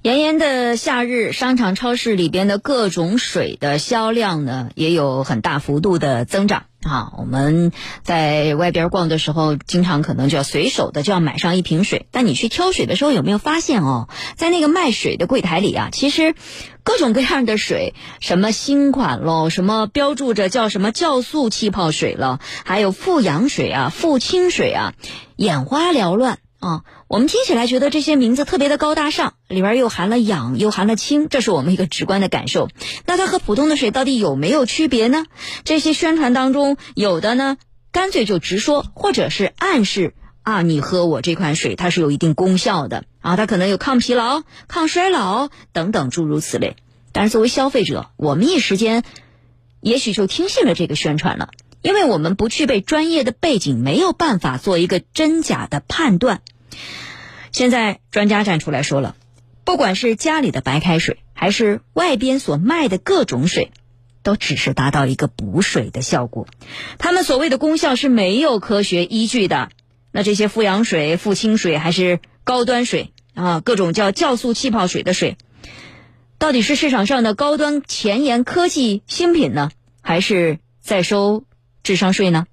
炎炎的夏日，商场、超市里边的各种水的销量呢，也有很大幅度的增长啊。我们在外边逛的时候，经常可能就要随手的就要买上一瓶水。但你去挑水的时候，有没有发现哦，在那个卖水的柜台里啊，其实各种各样的水，什么新款喽，什么标注着叫什么酵素气泡水了，还有富氧水啊、富清水啊，眼花缭乱。啊，我们听起来觉得这些名字特别的高大上，里边又含了氧，又含了氢，这是我们一个直观的感受。那它和普通的水到底有没有区别呢？这些宣传当中有的呢，干脆就直说，或者是暗示啊，你喝我这款水，它是有一定功效的啊，它可能有抗疲劳、抗衰老等等诸如此类。但是作为消费者，我们一时间也许就听信了这个宣传了。因为我们不具备专业的背景，没有办法做一个真假的判断。现在专家站出来说了，不管是家里的白开水，还是外边所卖的各种水，都只是达到一个补水的效果。他们所谓的功效是没有科学依据的。那这些富氧水、富氢水还是高端水啊，各种叫酵素气泡水的水，到底是市场上的高端前沿科技新品呢，还是在收？智商税呢？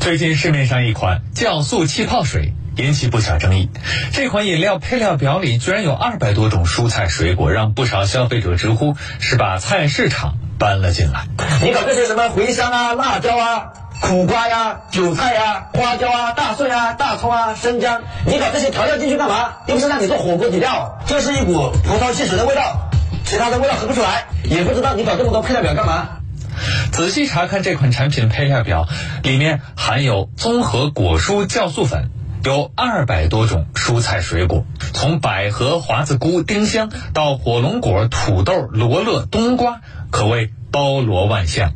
最近市面上一款酵素气泡水引起不小争议。这款饮料配料表里居然有二百多种蔬菜水果，让不少消费者直呼是把菜市场搬了进来。你搞这些什么茴香啊、辣椒啊、苦瓜呀、韭菜呀、花椒啊、大蒜啊、大葱啊、生姜，你搞这些调料进去干嘛？又不是让你做火锅底料。这是一股葡萄汽水的味道，其他的味道喝不出来，也不知道你搞这么多配料表干嘛。仔细查看这款产品配料表，里面含有综合果蔬酵素粉，有二百多种蔬菜水果，从百合、华子菇、丁香到火龙果、土豆、罗勒、冬瓜，可谓包罗万象。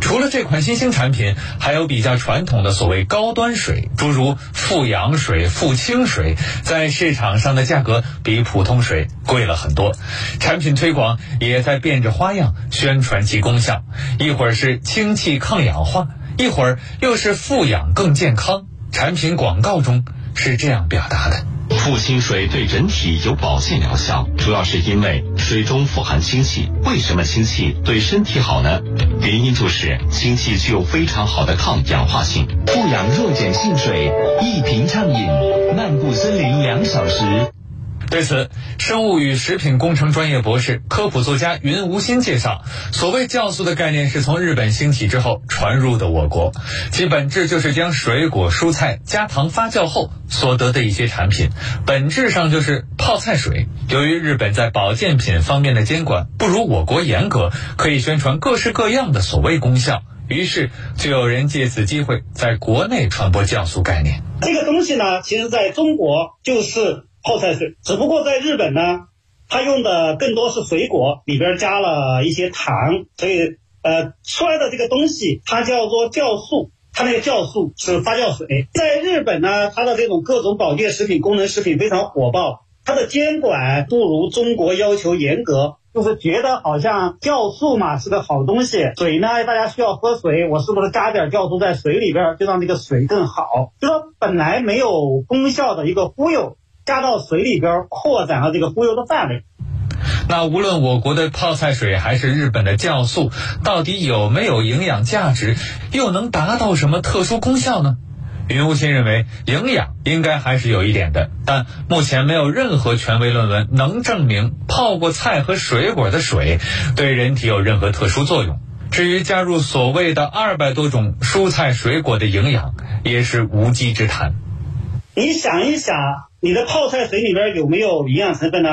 除了这款新兴产品，还有比较传统的所谓高端水，诸如富氧水、富氢水，在市场上的价格比普通水贵了很多。产品推广也在变着花样宣传其功效，一会儿是氢气抗氧化，一会儿又是富氧更健康。产品广告中是这样表达的。富氢水对人体有保健疗效，主要是因为水中富含氢气。为什么氢气对身体好呢？原因就是氢气具有非常好的抗氧化性。富氧弱碱性水，一瓶畅饮，漫步森林两小时。对此，生物与食品工程专业博士、科普作家云无心介绍，所谓酵素的概念是从日本兴起之后传入的我国，其本质就是将水果、蔬菜加糖发酵后所得的一些产品，本质上就是泡菜水。由于日本在保健品方面的监管不如我国严格，可以宣传各式各样的所谓功效，于是就有人借此机会在国内传播酵素概念。这个东西呢，其实在中国就是。泡菜水，只不过在日本呢，它用的更多是水果，里边加了一些糖，所以呃出来的这个东西它叫做酵素，它那个酵素是发酵水。在日本呢，它的这种各种保健食品、功能食品非常火爆，它的监管不如中国要求严格，就是觉得好像酵素嘛是个好东西，水呢大家需要喝水，我是不是加点酵素在水里边，就让这个水更好？就说本来没有功效的一个忽悠。加到水里边，扩展了这个忽悠的范围。那无论我国的泡菜水还是日本的酵素，到底有没有营养价值，又能达到什么特殊功效呢？云无心认为，营养应该还是有一点的，但目前没有任何权威论文能证明泡过菜和水果的水对人体有任何特殊作用。至于加入所谓的二百多种蔬菜水果的营养，也是无稽之谈。你想一想。你的泡菜水里边有没有营养成分呢？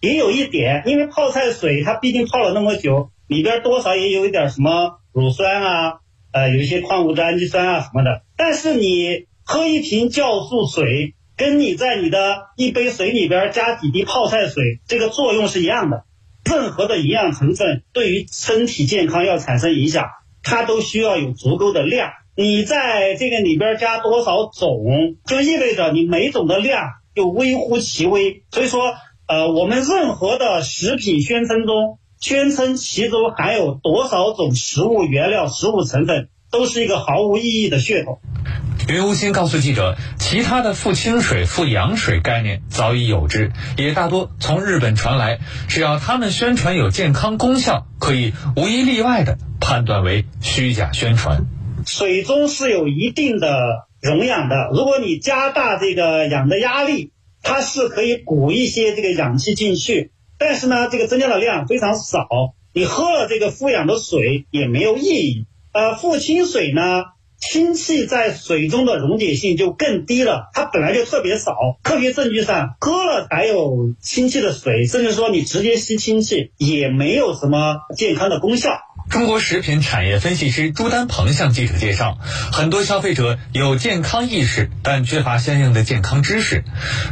也有一点，因为泡菜水它毕竟泡了那么久，里边多少也有一点什么乳酸啊，呃，有一些矿物质、氨基酸啊什么的。但是你喝一瓶酵素水，跟你在你的一杯水里边加几滴泡菜水，这个作用是一样的。任何的营养成分对于身体健康要产生影响，它都需要有足够的量。你在这个里边加多少种，就意味着你每种的量。就微乎其微，所以说，呃，我们任何的食品宣称中宣称其中含有多少种食物原料、食物成分，都是一个毫无意义的噱头。云无心告诉记者，其他的富清水、富氧水概念早已有之，也大多从日本传来。只要他们宣传有健康功效，可以无一例外的判断为虚假宣传。水中是有一定的溶氧的，如果你加大这个氧的压力，它是可以鼓一些这个氧气进去。但是呢，这个增加的量非常少，你喝了这个富氧的水也没有意义。呃，富氢水呢，氢气在水中的溶解性就更低了，它本来就特别少。科学证据上，喝了含有氢气的水，甚至说你直接吸氢气，也没有什么健康的功效。中国食品产业分析师朱丹鹏向记者介绍，很多消费者有健康意识，但缺乏相应的健康知识。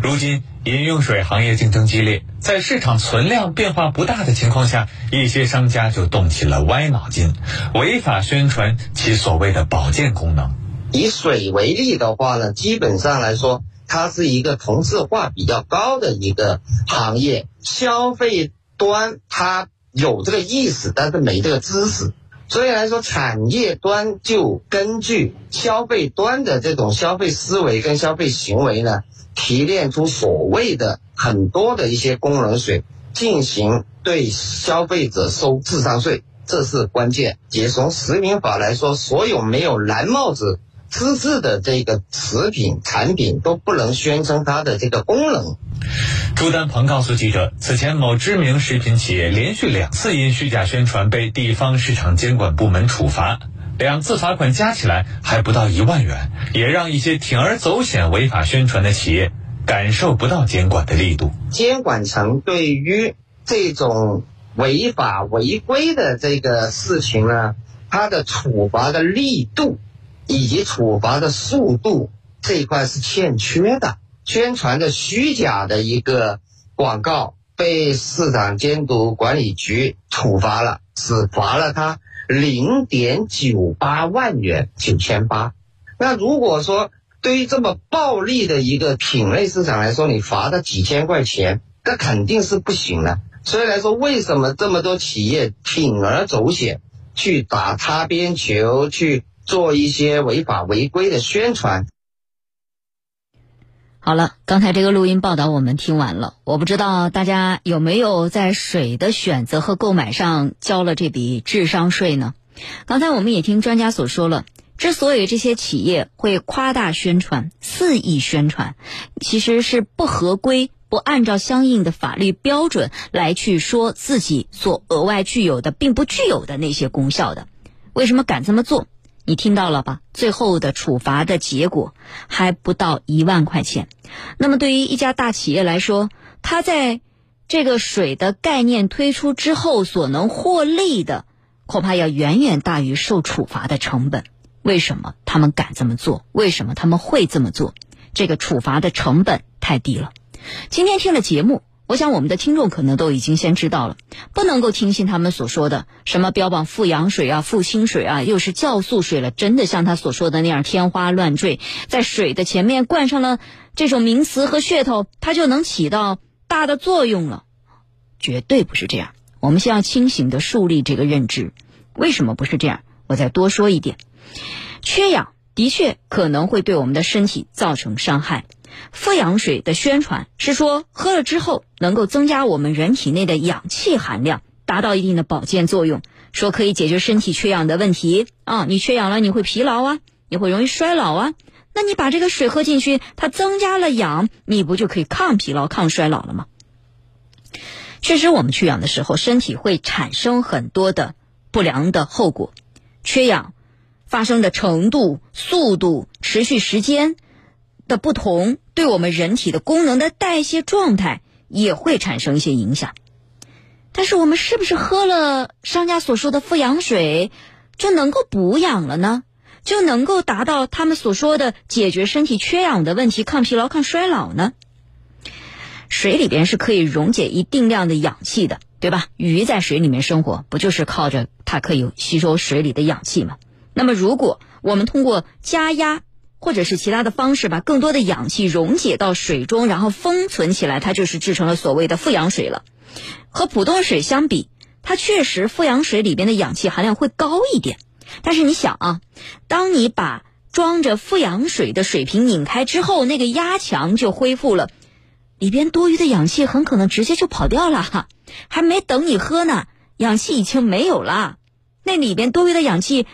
如今，饮用水行业竞争激烈，在市场存量变化不大的情况下，一些商家就动起了歪脑筋，违法宣传其所谓的保健功能。以水为例的话呢，基本上来说，它是一个同质化比较高的一个行业，消费端它。有这个意识，但是没这个知识，所以来说，产业端就根据消费端的这种消费思维跟消费行为呢，提炼出所谓的很多的一些功能水，进行对消费者收智商税，这是关键。也从实名法来说，所有没有蓝帽子资质的这个食品产品都不能宣称它的这个功能。朱丹鹏告诉记者，此前某知名食品企业连续两次因虚假宣传被地方市场监管部门处罚，两次罚款加起来还不到一万元，也让一些铤而走险违法宣传的企业感受不到监管的力度。监管层对于这种违法违规的这个事情呢，它的处罚的力度以及处罚的速度这一块是欠缺的。宣传的虚假的一个广告被市场监督管理局处罚了，只罚了他零点九八万元九千八。那如果说对于这么暴利的一个品类市场来说，你罚他几千块钱，那肯定是不行的。所以来说，为什么这么多企业铤而走险去打擦边球，去做一些违法违规的宣传？好了，刚才这个录音报道我们听完了。我不知道大家有没有在水的选择和购买上交了这笔智商税呢？刚才我们也听专家所说了，之所以这些企业会夸大宣传、肆意宣传，其实是不合规、不按照相应的法律标准来去说自己所额外具有的并不具有的那些功效的。为什么敢这么做？你听到了吧？最后的处罚的结果还不到一万块钱。那么，对于一家大企业来说，它在这个水的概念推出之后所能获利的，恐怕要远远大于受处罚的成本。为什么他们敢这么做？为什么他们会这么做？这个处罚的成本太低了。今天听了节目。我想我们的听众可能都已经先知道了，不能够听信他们所说的什么标榜富氧水啊、富清水啊，又是酵素水了。真的像他所说的那样天花乱坠，在水的前面冠上了这种名词和噱头，它就能起到大的作用了？绝对不是这样。我们先要清醒的树立这个认知。为什么不是这样？我再多说一点，缺氧的确可能会对我们的身体造成伤害。富氧水的宣传是说，喝了之后能够增加我们人体内的氧气含量，达到一定的保健作用，说可以解决身体缺氧的问题啊。你缺氧了，你会疲劳啊，你会容易衰老啊。那你把这个水喝进去，它增加了氧，你不就可以抗疲劳、抗衰老了吗？确实，我们缺氧的时候，身体会产生很多的不良的后果，缺氧发生的程度、速度、持续时间。的不同，对我们人体的功能的代谢状态也会产生一些影响。但是，我们是不是喝了商家所说的富氧水就能够补氧了呢？就能够达到他们所说的解决身体缺氧的问题、抗疲劳、抗衰老呢？水里边是可以溶解一定量的氧气的，对吧？鱼在水里面生活，不就是靠着它可以吸收水里的氧气吗？那么，如果我们通过加压，或者是其他的方式，把更多的氧气溶解到水中，然后封存起来，它就是制成了所谓的富氧水了。和普通水相比，它确实富氧水里边的氧气含量会高一点。但是你想啊，当你把装着富氧水的水瓶拧开之后，那个压强就恢复了，里边多余的氧气很可能直接就跑掉了哈，还没等你喝呢，氧气已经没有了。那里边多余的氧气，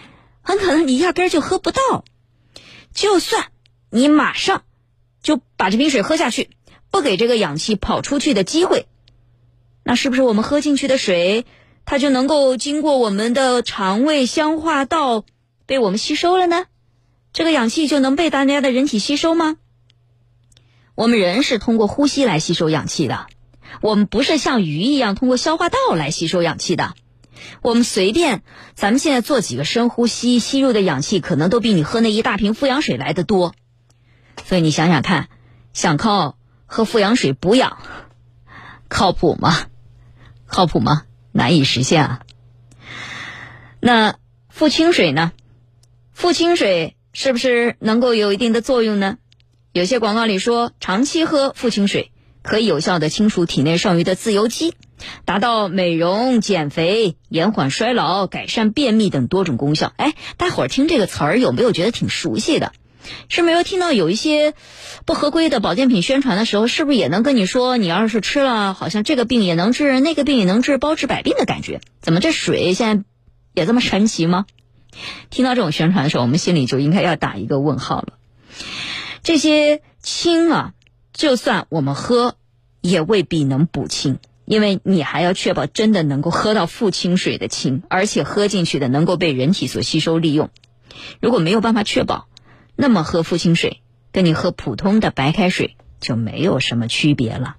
很可能你压根儿就喝不到。就算你马上就把这瓶水喝下去，不给这个氧气跑出去的机会，那是不是我们喝进去的水，它就能够经过我们的肠胃消化道被我们吸收了呢？这个氧气就能被大家的人体吸收吗？我们人是通过呼吸来吸收氧气的，我们不是像鱼一样通过消化道来吸收氧气的。我们随便，咱们现在做几个深呼吸，吸入的氧气可能都比你喝那一大瓶富氧水来的多。所以你想想看，想靠喝富氧水补氧，靠谱吗？靠谱吗？难以实现啊。那富清水呢？富清水是不是能够有一定的作用呢？有些广告里说，长期喝富清水可以有效的清除体内剩余的自由基。达到美容、减肥、延缓衰老、改善便秘等多种功效。哎，大伙儿听这个词儿有没有觉得挺熟悉的？是没有听到有一些不合规的保健品宣传的时候，是不是也能跟你说，你要是吃了，好像这个病也能治，那个病也能治，包治百病的感觉？怎么这水现在也这么神奇吗？听到这种宣传的时候，我们心里就应该要打一个问号了。这些氢啊，就算我们喝，也未必能补氢。因为你还要确保真的能够喝到富清水的清，而且喝进去的能够被人体所吸收利用。如果没有办法确保，那么喝富清水跟你喝普通的白开水就没有什么区别了。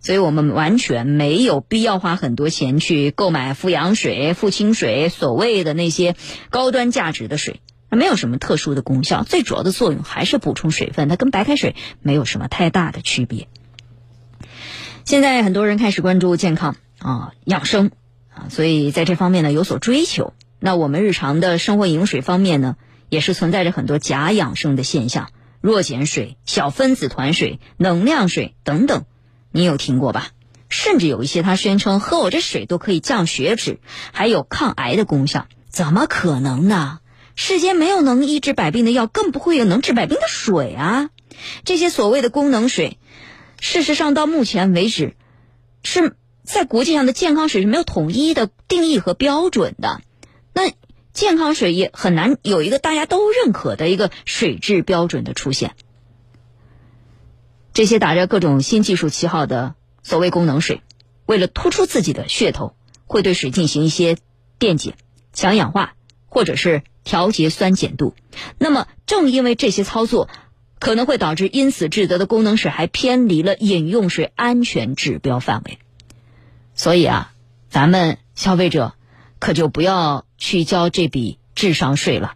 所以我们完全没有必要花很多钱去购买富氧水、富清水，所谓的那些高端价值的水，它没有什么特殊的功效，最主要的作用还是补充水分，它跟白开水没有什么太大的区别。现在很多人开始关注健康啊、养生啊，所以在这方面呢有所追求。那我们日常的生活饮水方面呢，也是存在着很多假养生的现象，弱碱水、小分子团水、能量水等等，你有听过吧？甚至有一些他宣称喝我这水都可以降血脂，还有抗癌的功效，怎么可能呢？世间没有能医治百病的药，更不会有能治百病的水啊！这些所谓的功能水。事实上，到目前为止，是在国际上的健康水是没有统一的定义和标准的。那健康水也很难有一个大家都认可的一个水质标准的出现。这些打着各种新技术旗号的所谓功能水，为了突出自己的噱头，会对水进行一些电解、强氧化，或者是调节酸碱度。那么，正因为这些操作。可能会导致因此制得的功能水还偏离了饮用水安全指标范围，所以啊，咱们消费者可就不要去交这笔智商税了。